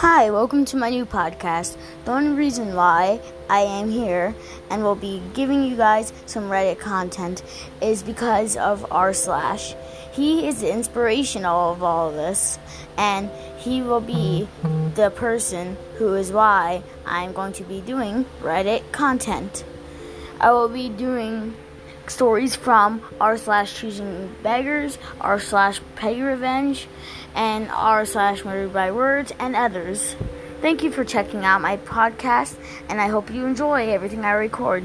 Hi, welcome to my new podcast. The only reason why I am here and will be giving you guys some Reddit content is because of rSlash. He is the inspiration of all of this, and he will be the person who is why I'm going to be doing Reddit content. I will be doing stories from r slash choosing beggars, r slash petty revenge, and r slash murdered by words, and others. Thank you for checking out my podcast, and I hope you enjoy everything I record.